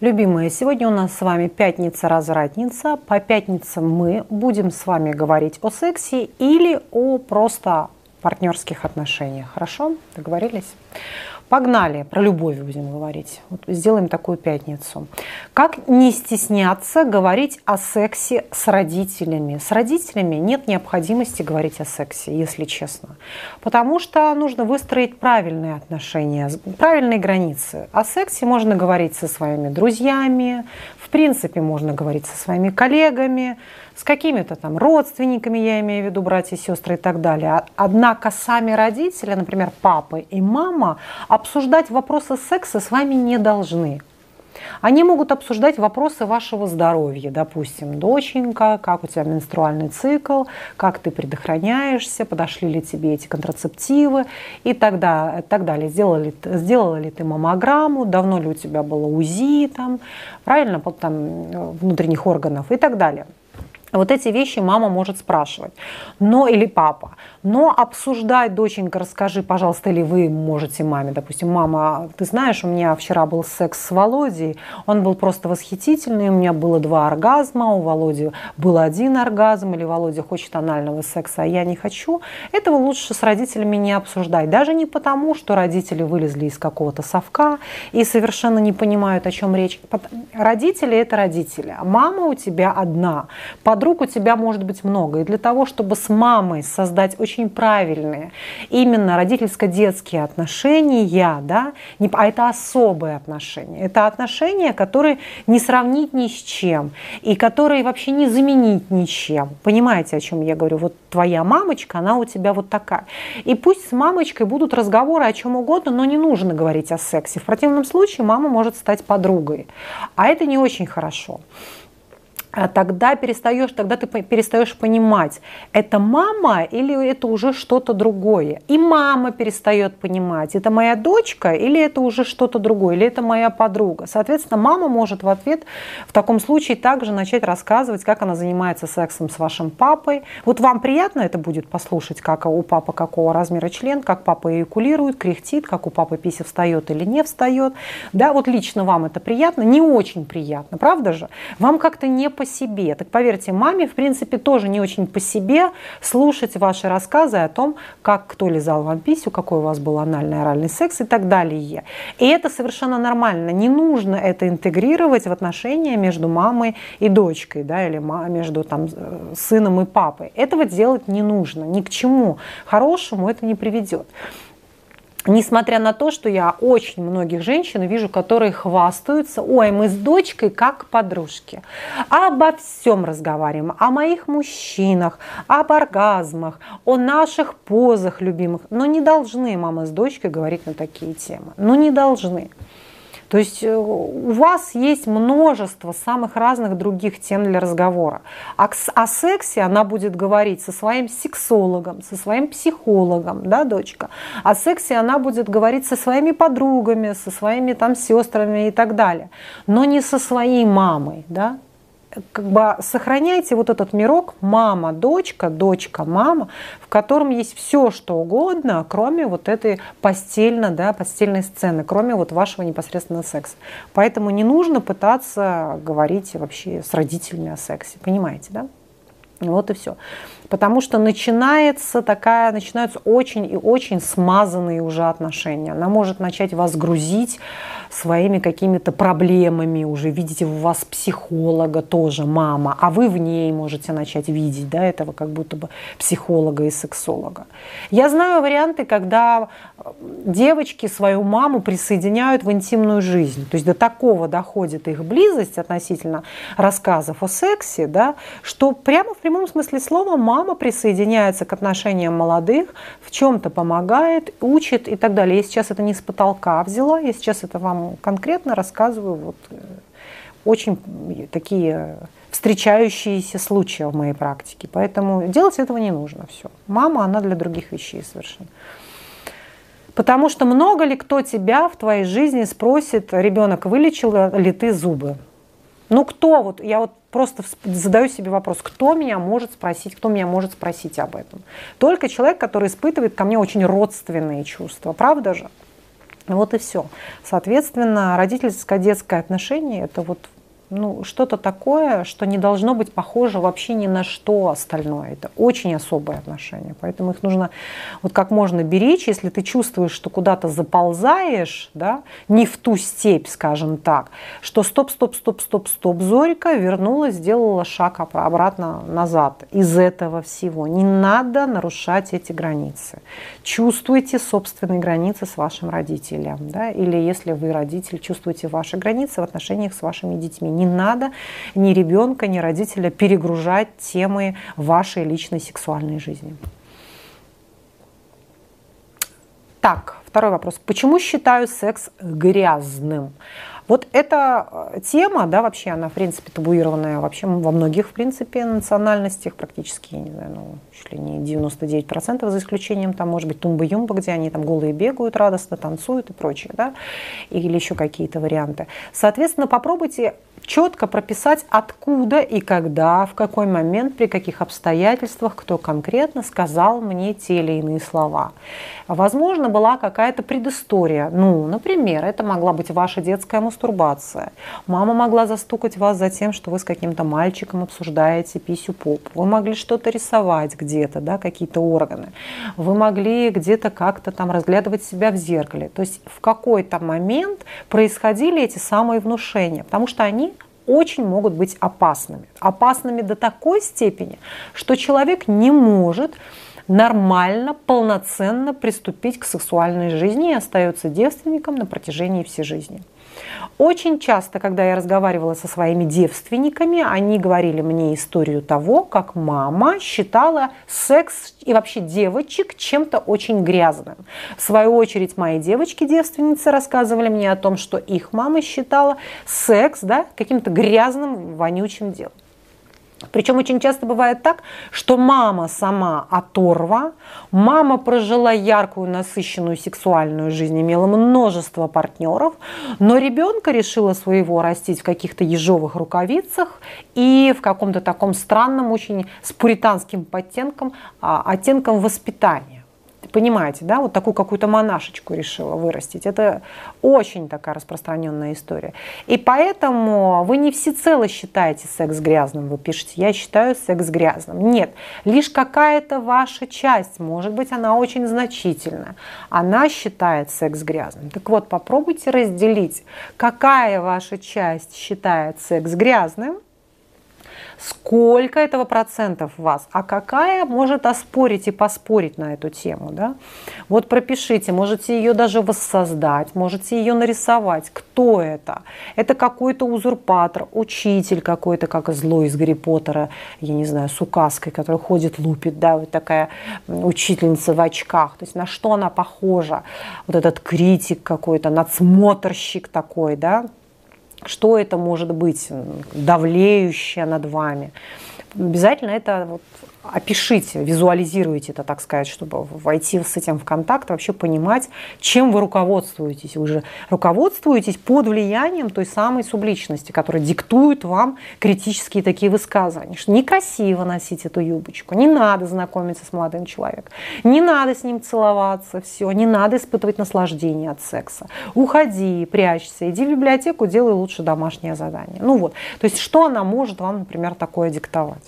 Любимые, сегодня у нас с вами пятница-развратница. По пятницам мы будем с вами говорить о сексе или о просто партнерских отношениях. Хорошо? Договорились? Погнали, про любовь будем говорить. Вот сделаем такую пятницу. Как не стесняться говорить о сексе с родителями? С родителями нет необходимости говорить о сексе, если честно. Потому что нужно выстроить правильные отношения, правильные границы. О сексе можно говорить со своими друзьями, в принципе, можно говорить со своими коллегами, с какими-то там родственниками, я имею в виду братья, сестры и так далее. Однако сами родители, например, папа и мама, обсуждать вопросы секса с вами не должны. Они могут обсуждать вопросы вашего здоровья, допустим, доченька, как у тебя менструальный цикл, как ты предохраняешься, подошли ли тебе эти контрацептивы и далее, так далее. Сделали, сделала ли ты маммограмму, давно ли у тебя было УЗИ, там, правильно, там, э, внутренних органов и так далее. Вот эти вещи мама может спрашивать, но или папа. Но обсуждать, доченька, расскажи, пожалуйста, или вы можете маме, допустим, мама, ты знаешь, у меня вчера был секс с Володей, он был просто восхитительный, у меня было два оргазма, у Володи был один оргазм, или Володя хочет анального секса, а я не хочу. Этого лучше с родителями не обсуждать. Даже не потому, что родители вылезли из какого-то совка и совершенно не понимают, о чем речь. Родители – это родители, а мама у тебя одна, подруг у тебя может быть много. И для того, чтобы с мамой создать очень правильные. Именно родительско-детские отношения, да, не, а это особые отношения. Это отношения, которые не сравнить ни с чем и которые вообще не заменить ничем. Понимаете, о чем я говорю? Вот твоя мамочка, она у тебя вот такая. И пусть с мамочкой будут разговоры о чем угодно, но не нужно говорить о сексе. В противном случае мама может стать подругой. А это не очень хорошо. А тогда перестаешь, тогда ты перестаешь понимать, это мама или это уже что-то другое. И мама перестает понимать, это моя дочка или это уже что-то другое, или это моя подруга. Соответственно, мама может в ответ в таком случае также начать рассказывать, как она занимается сексом с вашим папой. Вот вам приятно это будет послушать, как у папы какого размера член, как папа эякулирует, кряхтит, как у папы пися встает или не встает. Да, вот лично вам это приятно, не очень приятно, правда же? Вам как-то не по себе. Так поверьте, маме, в принципе, тоже не очень по себе слушать ваши рассказы о том, как кто лизал вам писю, какой у вас был анальный, оральный секс и так далее. И это совершенно нормально. Не нужно это интегрировать в отношения между мамой и дочкой, да, или между там, э, сыном и папой. Этого делать не нужно. Ни к чему хорошему это не приведет. Несмотря на то, что я очень многих женщин вижу, которые хвастаются, ой, мы с дочкой как подружки. Обо всем разговариваем, о моих мужчинах, об оргазмах, о наших позах любимых. Но не должны мама с дочкой говорить на такие темы. Ну не должны. То есть э, у вас есть множество самых разных других тем для разговора. А о сексе она будет говорить со своим сексологом, со своим психологом, да, дочка. О сексе она будет говорить со своими подругами, со своими там сестрами и так далее. Но не со своей мамой, да как бы сохраняйте вот этот мирок мама, дочка, дочка, мама, в котором есть все, что угодно, кроме вот этой постельно, да, постельной сцены, кроме вот вашего непосредственного секса. Поэтому не нужно пытаться говорить вообще с родителями о сексе, понимаете, да? Вот и все. Потому что начинается такая, начинаются очень и очень смазанные уже отношения. Она может начать вас грузить своими какими-то проблемами, уже видите у вас психолога тоже, мама, а вы в ней можете начать видеть, да, этого как будто бы психолога и сексолога. Я знаю варианты, когда э, девочки свою маму присоединяют в интимную жизнь, то есть до такого доходит их близость относительно рассказов о сексе, да, что прямо в прямом смысле слова мама присоединяется к отношениям молодых, в чем-то помогает, учит и так далее. Я сейчас это не с потолка взяла, я сейчас это вам конкретно рассказываю. Вот, э, очень такие встречающиеся случаи в моей практике. Поэтому делать этого не нужно. Все. Мама, она для других вещей совершенно. Потому что много ли кто тебя в твоей жизни спросит, ребенок, вылечил ли ты зубы? Ну кто вот, я вот просто задаю себе вопрос, кто меня может спросить, кто меня может спросить об этом? Только человек, который испытывает ко мне очень родственные чувства, правда же? Вот и все. Соответственно, родительско-детское отношение – это вот ну, что-то такое, что не должно быть похоже вообще ни на что остальное. Это очень особые отношения. Поэтому их нужно вот как можно беречь, если ты чувствуешь, что куда-то заползаешь, да, не в ту степь, скажем так, что стоп, стоп, стоп, стоп, стоп, Зорика вернулась, сделала шаг обратно назад из этого всего. Не надо нарушать эти границы. Чувствуйте собственные границы с вашим родителем. Да? Или если вы родитель, чувствуете ваши границы в отношениях с вашими детьми не надо ни ребенка, ни родителя перегружать темы вашей личной сексуальной жизни. Так, второй вопрос. Почему считаю секс грязным? Вот эта э, тема, да, вообще она, в принципе, табуированная вообще во многих, в принципе, национальностях, практически, не знаю, ну, чуть ли не 99%, за исключением, там, может быть, тумба-юмба, где они там голые бегают, радостно танцуют и прочее, да, или еще какие-то варианты. Соответственно, попробуйте четко прописать, откуда и когда, в какой момент, при каких обстоятельствах, кто конкретно сказал мне те или иные слова. Возможно, была какая-то предыстория. Ну, например, это могла быть ваша детская мастурбация. Мама могла застукать вас за тем, что вы с каким-то мальчиком обсуждаете писю поп. Вы могли что-то рисовать где-то, да, какие-то органы. Вы могли где-то как-то там разглядывать себя в зеркале. То есть в какой-то момент происходили эти самые внушения, потому что они очень могут быть опасными. Опасными до такой степени, что человек не может нормально, полноценно приступить к сексуальной жизни и остается девственником на протяжении всей жизни. Очень часто, когда я разговаривала со своими девственниками, они говорили мне историю того, как мама считала секс и вообще девочек чем-то очень грязным. В свою очередь, мои девочки-девственницы рассказывали мне о том, что их мама считала секс да, каким-то грязным, вонючим делом. Причем очень часто бывает так, что мама сама оторва, мама прожила яркую, насыщенную сексуальную жизнь, имела множество партнеров, но ребенка решила своего растить в каких-то ежовых рукавицах и в каком-то таком странном, очень с пуританским подтенком, а, оттенком воспитания. Понимаете, да, вот такую какую-то монашечку решила вырастить. Это очень такая распространенная история. И поэтому вы не всецело считаете секс грязным, вы пишете, я считаю секс грязным. Нет, лишь какая-то ваша часть, может быть, она очень значительная, она считает секс грязным. Так вот, попробуйте разделить, какая ваша часть считает секс грязным, сколько этого процентов в вас, а какая может оспорить и поспорить на эту тему. Да? Вот пропишите, можете ее даже воссоздать, можете ее нарисовать. Кто это? Это какой-то узурпатор, учитель какой-то, как злой из Гарри Поттера, я не знаю, с указкой, который ходит, лупит, да, вот такая учительница в очках. То есть на что она похожа? Вот этот критик какой-то, надсмотрщик такой, да, что это может быть, давлеющее над вами. Обязательно это вот опишите, визуализируйте это, так сказать, чтобы войти с этим в контакт, вообще понимать, чем вы руководствуетесь. Вы же руководствуетесь под влиянием той самой субличности, которая диктует вам критические такие высказывания, что некрасиво носить эту юбочку, не надо знакомиться с молодым человеком, не надо с ним целоваться, все, не надо испытывать наслаждение от секса. Уходи, прячься, иди в библиотеку, делай лучше домашнее задание. Ну вот, то есть что она может вам, например, такое диктовать.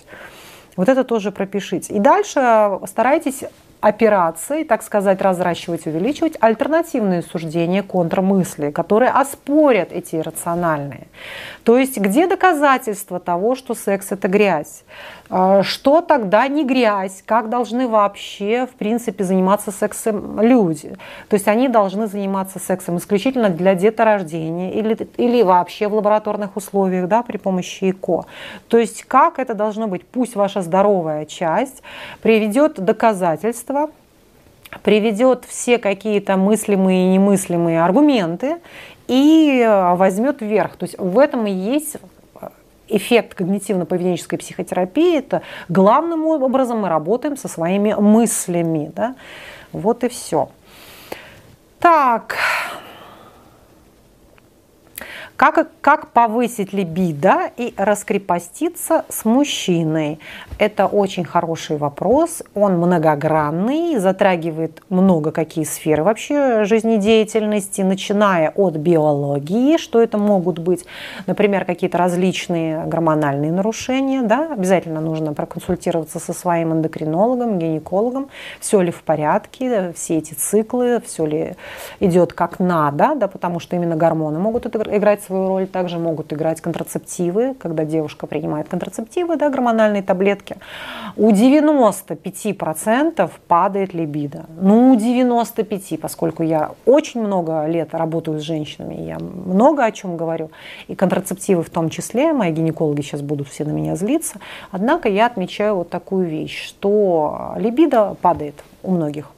Вот это тоже пропишите. И дальше старайтесь операции, так сказать, разращивать, увеличивать альтернативные суждения, контрмысли, которые оспорят эти иррациональные. То есть где доказательства того, что секс – это грязь? А, что тогда не грязь? Как должны вообще, в принципе, заниматься сексом люди? То есть они должны заниматься сексом исключительно для деторождения или, или вообще в лабораторных условиях, да, при помощи ЭКО. То есть как это должно быть? Пусть ваша здоровая часть приведет доказательства, приведет все какие-то мыслимые и немыслимые аргументы и э, возьмет вверх. То есть в этом и есть эффект когнитивно-поведенческой психотерапии. Это главным образом мы работаем со своими мыслями. Да? Вот и все. Так, Как, как повысить либидо и раскрепоститься с мужчиной? Это очень хороший вопрос. Он многогранный, затрагивает много какие сферы вообще жизнедеятельности, начиная от биологии, что это могут быть, например, какие-то различные гормональные нарушения. Да? Обязательно нужно проконсультироваться со своим эндокринологом, гинекологом, все ли в порядке, все эти циклы, все ли идет как надо, да, потому что именно гормоны могут играть свою роль, также могут играть контрацептивы, когда девушка принимает контрацептивы, да, гормональные таблетки. У 95% падает либидо. Ну, у 95, поскольку я очень много лет работаю с женщинами, я много о чем говорю, и контрацептивы в том числе, мои гинекологи сейчас будут все на меня злиться, однако я отмечаю вот такую вещь, что либидо падает у многих.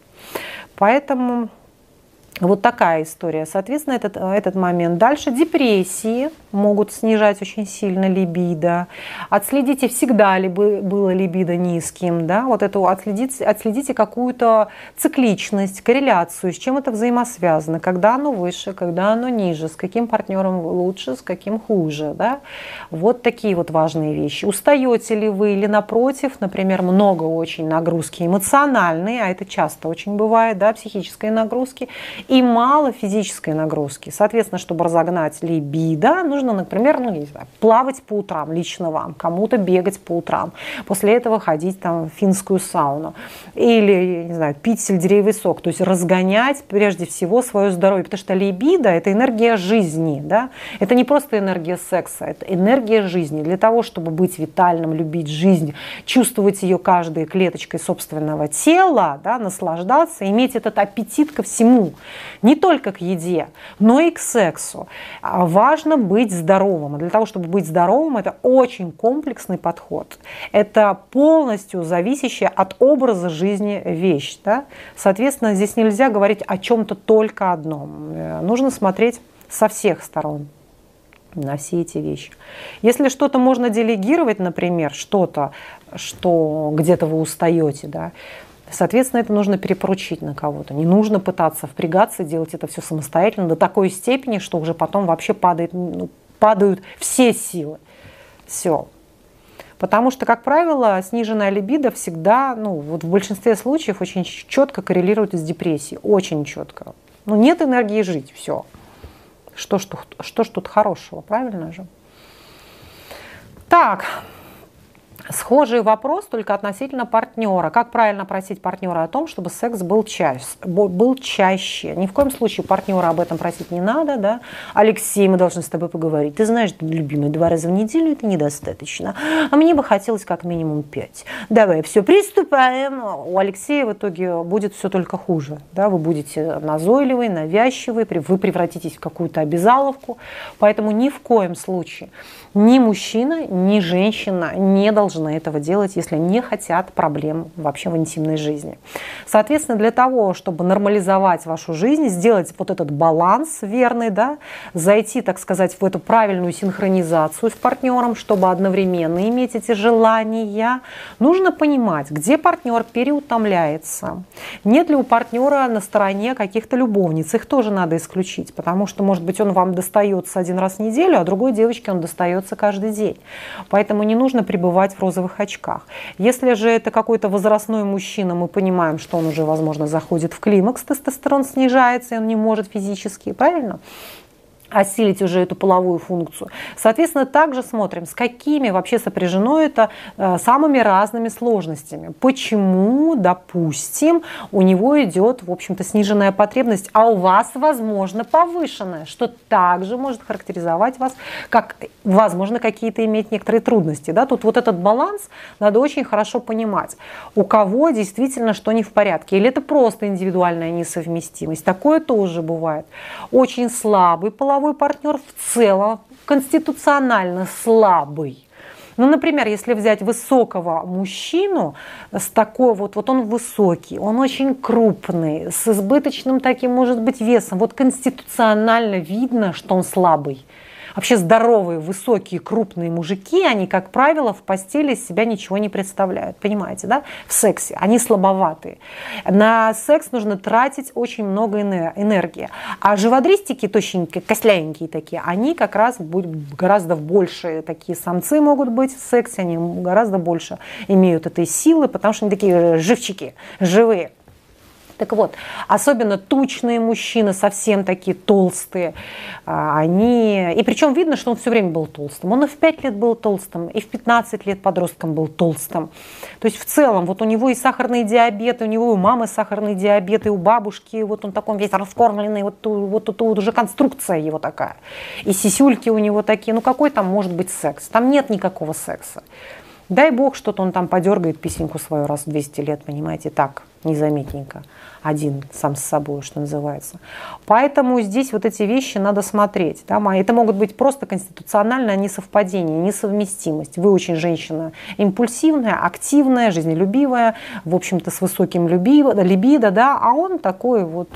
Поэтому вот такая история. Соответственно, этот, этот момент. Дальше депрессии могут снижать очень сильно либидо. Отследите, всегда ли было либидо низким. Да? Вот это отследите, отследите какую-то цикличность, корреляцию, с чем это взаимосвязано, когда оно выше, когда оно ниже, с каким партнером лучше, с каким хуже. Да? Вот такие вот важные вещи. Устаете ли вы или напротив, например, много очень нагрузки эмоциональные, а это часто очень бывает, да, психической нагрузки, и мало физической нагрузки. Соответственно, чтобы разогнать либидо, нужно, например, ну, не знаю, плавать по утрам лично вам, кому-то бегать по утрам, после этого ходить там, в финскую сауну или, не знаю, пить сельдереевый сок, то есть разгонять прежде всего свое здоровье, потому что либидо – это энергия жизни, да? это не просто энергия секса, это энергия жизни. Для того, чтобы быть витальным, любить жизнь, чувствовать ее каждой клеточкой собственного тела, да, наслаждаться, иметь этот аппетит ко всему, не только к еде, но и к сексу. А важно быть здоровым. А для того, чтобы быть здоровым, это очень комплексный подход. Это полностью зависящая от образа жизни вещь. Да? Соответственно, здесь нельзя говорить о чем-то только одном. Э, нужно смотреть со всех сторон на все эти вещи. Если что-то можно делегировать, например, что-то, что где-то вы устаете, да, Соответственно, это нужно перепоручить на кого-то. Не нужно пытаться впрягаться, делать это все самостоятельно до такой степени, что уже потом вообще падает, ну, падают все силы. Все. Потому что, как правило, сниженная либидо всегда, ну, вот в большинстве случаев очень четко коррелирует с депрессией. Очень четко. Ну, нет энергии жить, все. Что ж, тут, что ж тут хорошего, правильно же? Так, Схожий вопрос только относительно партнера. Как правильно просить партнера о том, чтобы секс был чаще? Был чаще. Ни в коем случае партнера об этом просить не надо. Да? Алексей, мы должны с тобой поговорить. Ты знаешь, любимый, два раза в неделю это недостаточно. А мне бы хотелось как минимум пять. Давай, все, приступаем. У Алексея в итоге будет все только хуже. Да? Вы будете назойливый, навязчивый, вы превратитесь в какую-то обязаловку. Поэтому ни в коем случае ни мужчина, ни женщина не должны этого делать, если не хотят проблем вообще в интимной жизни. Соответственно, для того, чтобы нормализовать вашу жизнь, сделать вот этот баланс верный, да, зайти, так сказать, в эту правильную синхронизацию с партнером, чтобы одновременно иметь эти желания, нужно понимать, где партнер переутомляется, нет ли у партнера на стороне каких-то любовниц, их тоже надо исключить, потому что, может быть, он вам достается один раз в неделю, а другой девочке он достается остается каждый день. Поэтому не нужно пребывать в розовых очках. Если же это какой-то возрастной мужчина, мы понимаем, что он уже, возможно, заходит в климакс, тестостерон снижается, и он не может физически, правильно? Осилить уже эту половую функцию. Соответственно, также смотрим, с какими вообще сопряжено это э, самыми разными сложностями. Почему, допустим, у него идет, в общем-то, сниженная потребность, а у вас, возможно, повышенная, что также может характеризовать вас, как, возможно, какие-то иметь некоторые трудности. Да? Тут вот этот баланс надо очень хорошо понимать. У кого действительно что не в порядке. Или это просто индивидуальная несовместимость. Такое тоже бывает. Очень слабый половой половой партнер в целом конституционально слабый. Ну, например, если взять высокого мужчину с такой вот, вот он высокий, он очень крупный, с избыточным таким, может быть, весом, вот конституционально видно, что он слабый. Вообще здоровые, высокие, крупные мужики, они, как правило, в постели из себя ничего не представляют. Понимаете, да? В сексе. Они слабоватые. На секс нужно тратить очень много энергии. А живодристики, тощенькие, косляенькие такие, они как раз гораздо больше такие самцы могут быть в сексе, они гораздо больше имеют этой силы, потому что они такие живчики, живые. Так вот, особенно тучные мужчины, совсем такие толстые, а, они... И причем видно, что он все время был толстым. Он и в 5 лет был толстым, и в 15 лет подростком был толстым. То есть в целом, вот у него и сахарный диабет, и у него у мамы сахарный диабет, и у бабушки, вот он такой весь раскормленный, вот, вот тут вот уже конструкция его такая. И сисюльки у него такие. Ну какой там может быть секс? Там нет никакого секса. Дай бог, что-то он там подергает писеньку свою раз в 200 лет, понимаете, так, незаметненько один сам с собой, что называется. Поэтому здесь вот эти вещи надо смотреть. Да? Это могут быть просто конституциональное несовпадение, несовместимость. Вы очень женщина импульсивная, активная, жизнелюбивая, в общем-то с высоким либидо, да, а он такой вот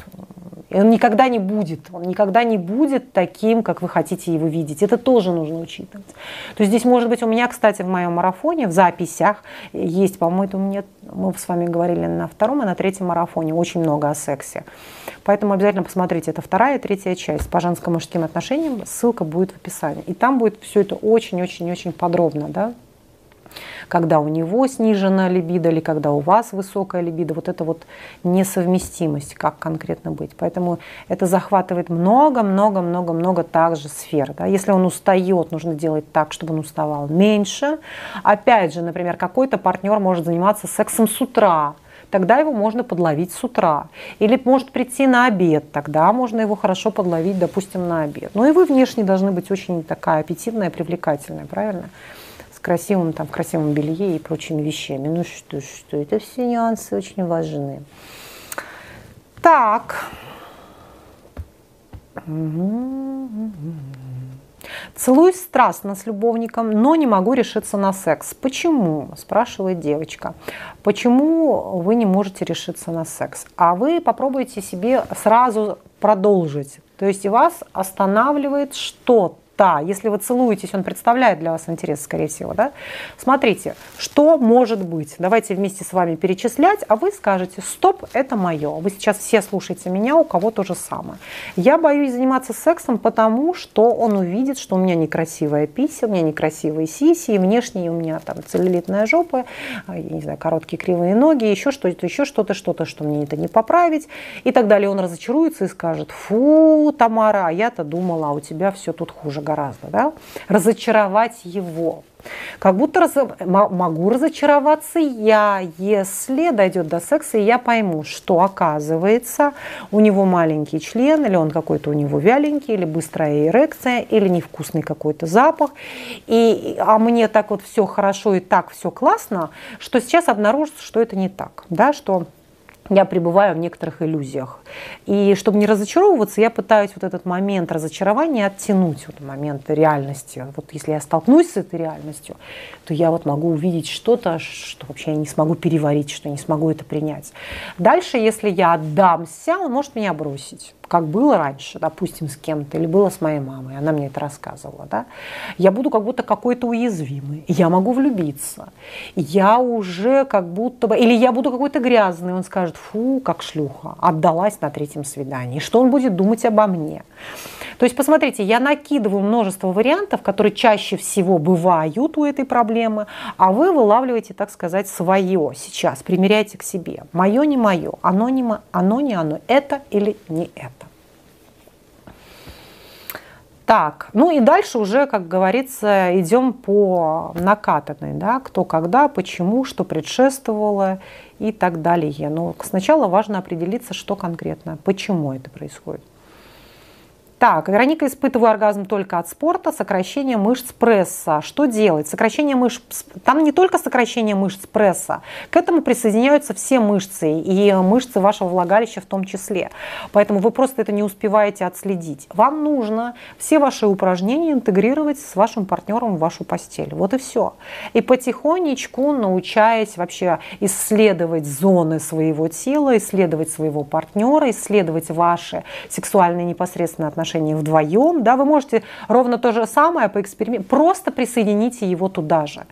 и он никогда не будет, он никогда не будет таким, как вы хотите его видеть. Это тоже нужно учитывать. То есть здесь может быть у меня, кстати, в моем марафоне, в записях есть, по-моему, это у меня, мы с вами говорили на втором и на третьем марафоне, очень много о сексе. Поэтому обязательно посмотрите, это вторая и третья часть по женско-мужским отношениям, ссылка будет в описании. И там будет все это очень-очень-очень подробно, да, когда у него снижена либидо или когда у вас высокая либидо, вот это вот несовместимость, как конкретно быть. Поэтому это захватывает много-много-много-много также сфер. Да? Если он устает, нужно делать так, чтобы он уставал меньше. Опять же, например, какой-то партнер может заниматься сексом с утра, тогда его можно подловить с утра. Или может прийти на обед, тогда можно его хорошо подловить, допустим, на обед. Ну и вы внешне должны быть очень такая аппетитная, привлекательная, правильно? Красивым, там, в красивом белье и прочими вещами. Ну что, что, это все нюансы очень важны. Так. Целуюсь страстно с любовником, но не могу решиться на секс. Почему? Спрашивает девочка. Почему вы не можете решиться на секс? А вы попробуйте себе сразу продолжить. То есть вас останавливает что-то да, если вы целуетесь, он представляет для вас интерес, скорее всего, да? Смотрите, что может быть? Давайте вместе с вами перечислять, а вы скажете, стоп, это мое. Вы сейчас все слушаете меня, у кого то же самое. Я боюсь заниматься сексом, потому что он увидит, что у меня некрасивая пися, у меня некрасивые сиси, и внешне у меня там целлюлитная жопа, я не знаю, короткие кривые ноги, еще что-то, еще что-то, что-то, что мне это не поправить, и так далее. Он разочаруется и скажет, фу, Тамара, а я-то думала, а у тебя все тут хуже гораздо, да, разочаровать его. Как будто раз, могу разочароваться я, если дойдет до секса, и я пойму, что оказывается у него маленький член, или он какой-то у него вяленький, или быстрая эрекция, или невкусный какой-то запах. И, а мне так вот все хорошо и так все классно, что сейчас обнаружится, что это не так, да, что я пребываю в некоторых иллюзиях. И чтобы не разочаровываться, я пытаюсь вот этот момент разочарования оттянуть, вот момент реальности. Вот если я столкнусь с этой реальностью, то я вот могу увидеть что-то, что вообще я не смогу переварить, что не смогу это принять. Дальше, если я отдамся, он может меня бросить как было раньше, допустим, с кем-то, или было с моей мамой, она мне это рассказывала, да, я буду как будто какой-то уязвимый, я могу влюбиться, я уже как будто бы, или я буду какой-то грязный, он скажет, фу, как шлюха, отдалась на третьем свидании, что он будет думать обо мне. То есть, посмотрите, я накидываю множество вариантов, которые чаще всего бывают у этой проблемы, а вы вылавливаете, так сказать, свое сейчас, примеряйте к себе. Мое не мое, оно не, оно не оно, это или не это. Так, ну и дальше уже, как говорится, идем по накатанной, да, кто когда, почему, что предшествовало и так далее. Но сначала важно определиться, что конкретно, почему это происходит. Так, Вероника, испытываю оргазм только от спорта, сокращение мышц пресса. Что делать? Сокращение мышц, там не только сокращение мышц пресса, к этому присоединяются все мышцы, и мышцы вашего влагалища в том числе. Поэтому вы просто это не успеваете отследить. Вам нужно все ваши упражнения интегрировать с вашим партнером в вашу постель. Вот и все. И потихонечку, научаясь вообще исследовать зоны своего тела, исследовать своего партнера, исследовать ваши сексуальные непосредственные отношения отношения вдвоем, да, вы можете ровно то же самое по эксперименту, просто присоедините его туда же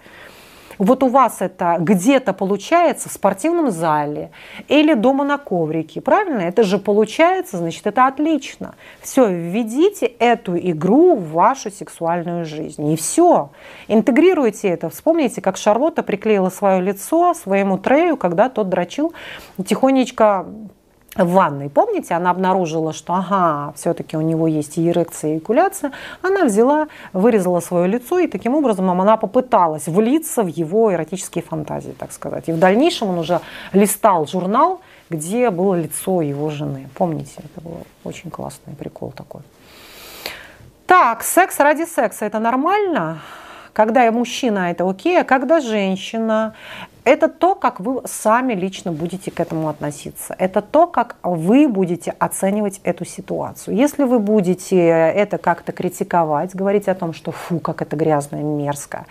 вот у вас это где-то получается в спортивном зале или дома на коврике, правильно? Это же получается, значит, это отлично. Все, введите эту игру в вашу сексуальную жизнь. И все. Интегрируйте это. Вспомните, как Шарлотта приклеила свое лицо своему Трею, когда тот дрочил, тихонечко в ванной, помните, она обнаружила, что ага, все-таки у него есть и эрекция, и экуляция, она взяла, вырезала свое лицо, и таким образом она попыталась влиться в его эротические фантазии, так сказать. И в дальнейшем он уже листал журнал, где было лицо его жены. Помните, это был очень классный прикол такой. Так, секс ради секса – это нормально? Когда мужчина – это окей, а когда женщина это то, как вы сами лично будете к этому относиться. Это то, как вы будете оценивать эту ситуацию. Если вы будете это как-то критиковать, говорить о том, что фу, как это грязно и мерзко,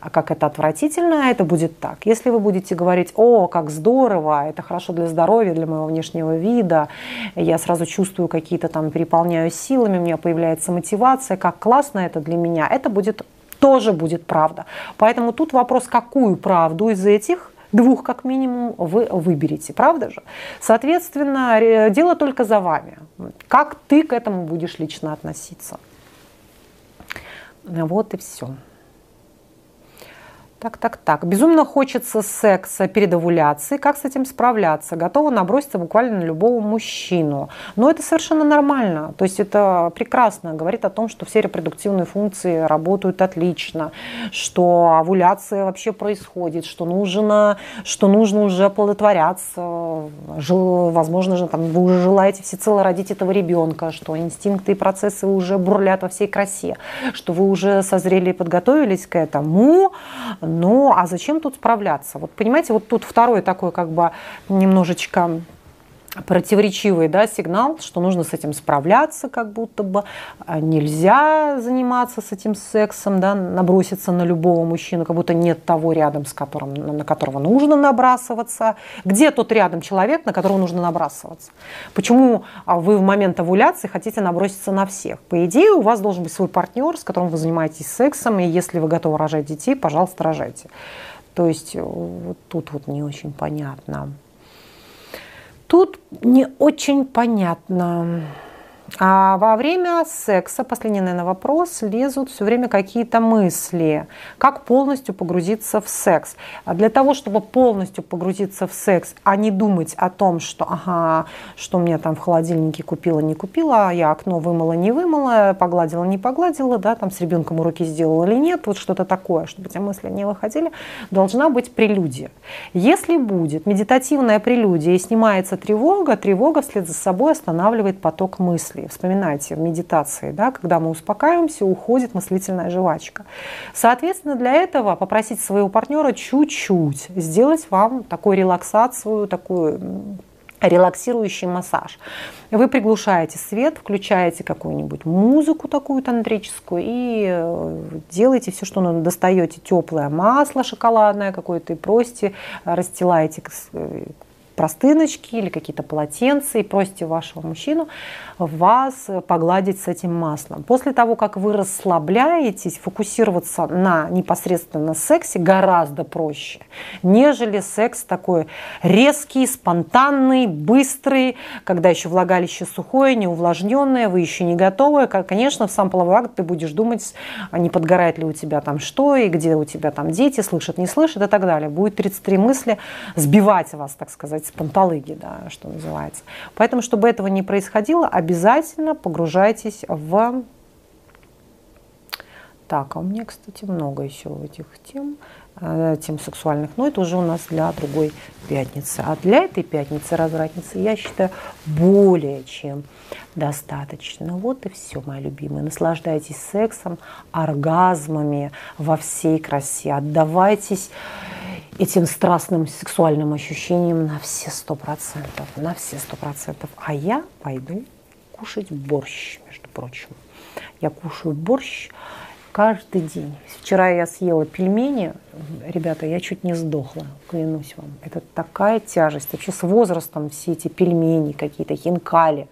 а как это отвратительно, это будет так. Если вы будете говорить, о, как здорово, это хорошо для здоровья, для моего внешнего вида, я сразу чувствую какие-то там, переполняю силами, у меня появляется мотивация, как классно это для меня, это будет тоже будет правда. Поэтому тут вопрос, какую правду из этих двух как минимум вы выберете, правда же? Соответственно, дело только за вами. Как ты к этому будешь лично относиться? Вот и все. Так, так, так. Безумно хочется секса перед овуляцией. Как с этим справляться? Готова наброситься буквально на любого мужчину. Но это совершенно нормально. То есть это прекрасно. Говорит о том, что все репродуктивные функции работают отлично, что овуляция вообще происходит, что нужно, что нужно уже оплодотворяться. Возможно, же, там, вы уже желаете всецело родить этого ребенка, что инстинкты и процессы уже бурлят во всей красе, что вы уже созрели и подготовились к этому ну, а зачем тут справляться? Вот понимаете, вот тут второй такой как бы немножечко противоречивый да, сигнал, что нужно с этим справляться, как будто бы а нельзя заниматься с этим сексом, да, наброситься на любого мужчину, как будто нет того рядом, с которым, на которого нужно набрасываться. Где тот рядом человек, на которого нужно набрасываться? Почему а, вы в момент овуляции хотите наброситься на всех? По идее, у вас должен быть свой партнер, с которым вы занимаетесь сексом, и если вы готовы рожать детей, пожалуйста, рожайте. То есть вот тут вот не очень понятно. Тут не очень понятно. А во время секса, последний, наверное, вопрос, лезут все время какие-то мысли. Как полностью погрузиться в секс? А для того, чтобы полностью погрузиться в секс, а не думать о том, что, ага, что мне там в холодильнике купила, не купила, я окно вымыла, не вымыла, погладила, не погладила, да, там с ребенком уроки сделала или нет, вот что-то такое, чтобы эти мысли не выходили, должна быть прелюдия. Если будет медитативная прелюдия и снимается тревога, тревога вслед за собой останавливает поток мыслей мысли. Вспоминайте в медитации, да, когда мы успокаиваемся, уходит мыслительная жвачка. Соответственно, для этого попросить своего партнера чуть-чуть сделать вам такую релаксацию, такую релаксирующий массаж. Вы приглушаете свет, включаете какую-нибудь музыку такую тантрическую и э, делаете все, что надо. Достаете теплое масло шоколадное какое-то и просите, расстилаете простыночки или какие-то полотенца и просите вашего мужчину вас погладить с этим маслом. После того, как вы расслабляетесь, фокусироваться на непосредственно сексе гораздо проще, нежели секс такой резкий, спонтанный, быстрый, когда еще влагалище сухое, неувлажненное, вы еще не готовы. Конечно, в сам половой акт ты будешь думать, а не подгорает ли у тебя там что, и где у тебя там дети, слышат, не слышат и так далее. Будет 33 мысли сбивать вас, так сказать, с панталыги, да, что называется. Поэтому, чтобы этого не происходило, обязательно погружайтесь в... Так, а у меня, кстати, много еще этих тем, э, тем сексуальных, но это уже у нас для другой пятницы. А для этой пятницы, развратницы, я считаю, более чем достаточно. Вот и все, мои любимые. Наслаждайтесь сексом, оргазмами во всей красе. Отдавайтесь этим страстным сексуальным ощущениям на все сто процентов, на все сто процентов. А я пойду кушать борщ, между прочим. Я кушаю борщ каждый день. Вчера я съела пельмени, ребята, я чуть не сдохла, клянусь вам. Это такая тяжесть. Вообще с возрастом все эти пельмени какие-то, хинкали,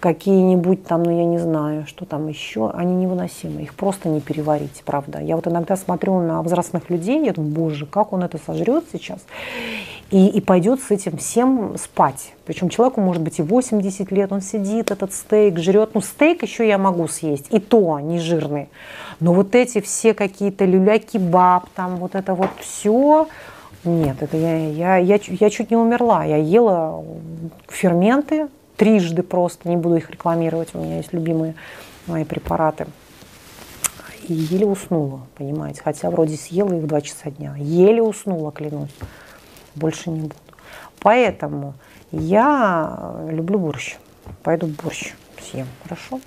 какие-нибудь там, ну я не знаю, что там еще, они невыносимы. Их просто не переварить, правда. Я вот иногда смотрю на взрослых людей, я думаю, боже, как он это сожрет сейчас и, и пойдет с этим всем спать. Причем человеку может быть и 80 лет, он сидит, этот стейк жрет. Ну, стейк еще я могу съесть, и то не жирный. Но вот эти все какие-то люля-кебаб, там вот это вот все, нет, это я, я, я, я чуть не умерла. Я ела ферменты трижды просто, не буду их рекламировать, у меня есть любимые мои препараты. И еле уснула, понимаете, хотя вроде съела их в 2 часа дня. Еле уснула, клянусь больше не буду. Поэтому я люблю борщ. Пойду борщ съем, хорошо?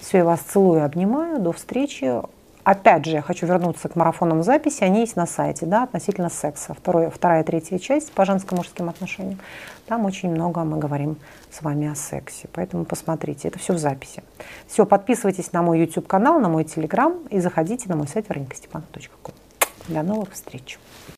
Все, я вас целую обнимаю. До встречи. Опять же, я хочу вернуться к марафонам записи. Они есть на сайте, да, относительно секса. Второй, вторая, третья часть по женско-мужским отношениям. Там очень много мы говорим с вами о сексе. Поэтому посмотрите, это все в записи. Все, подписывайтесь на мой YouTube-канал, на мой Telegram и заходите на мой сайт вероникастепанова.ком. До новых встреч!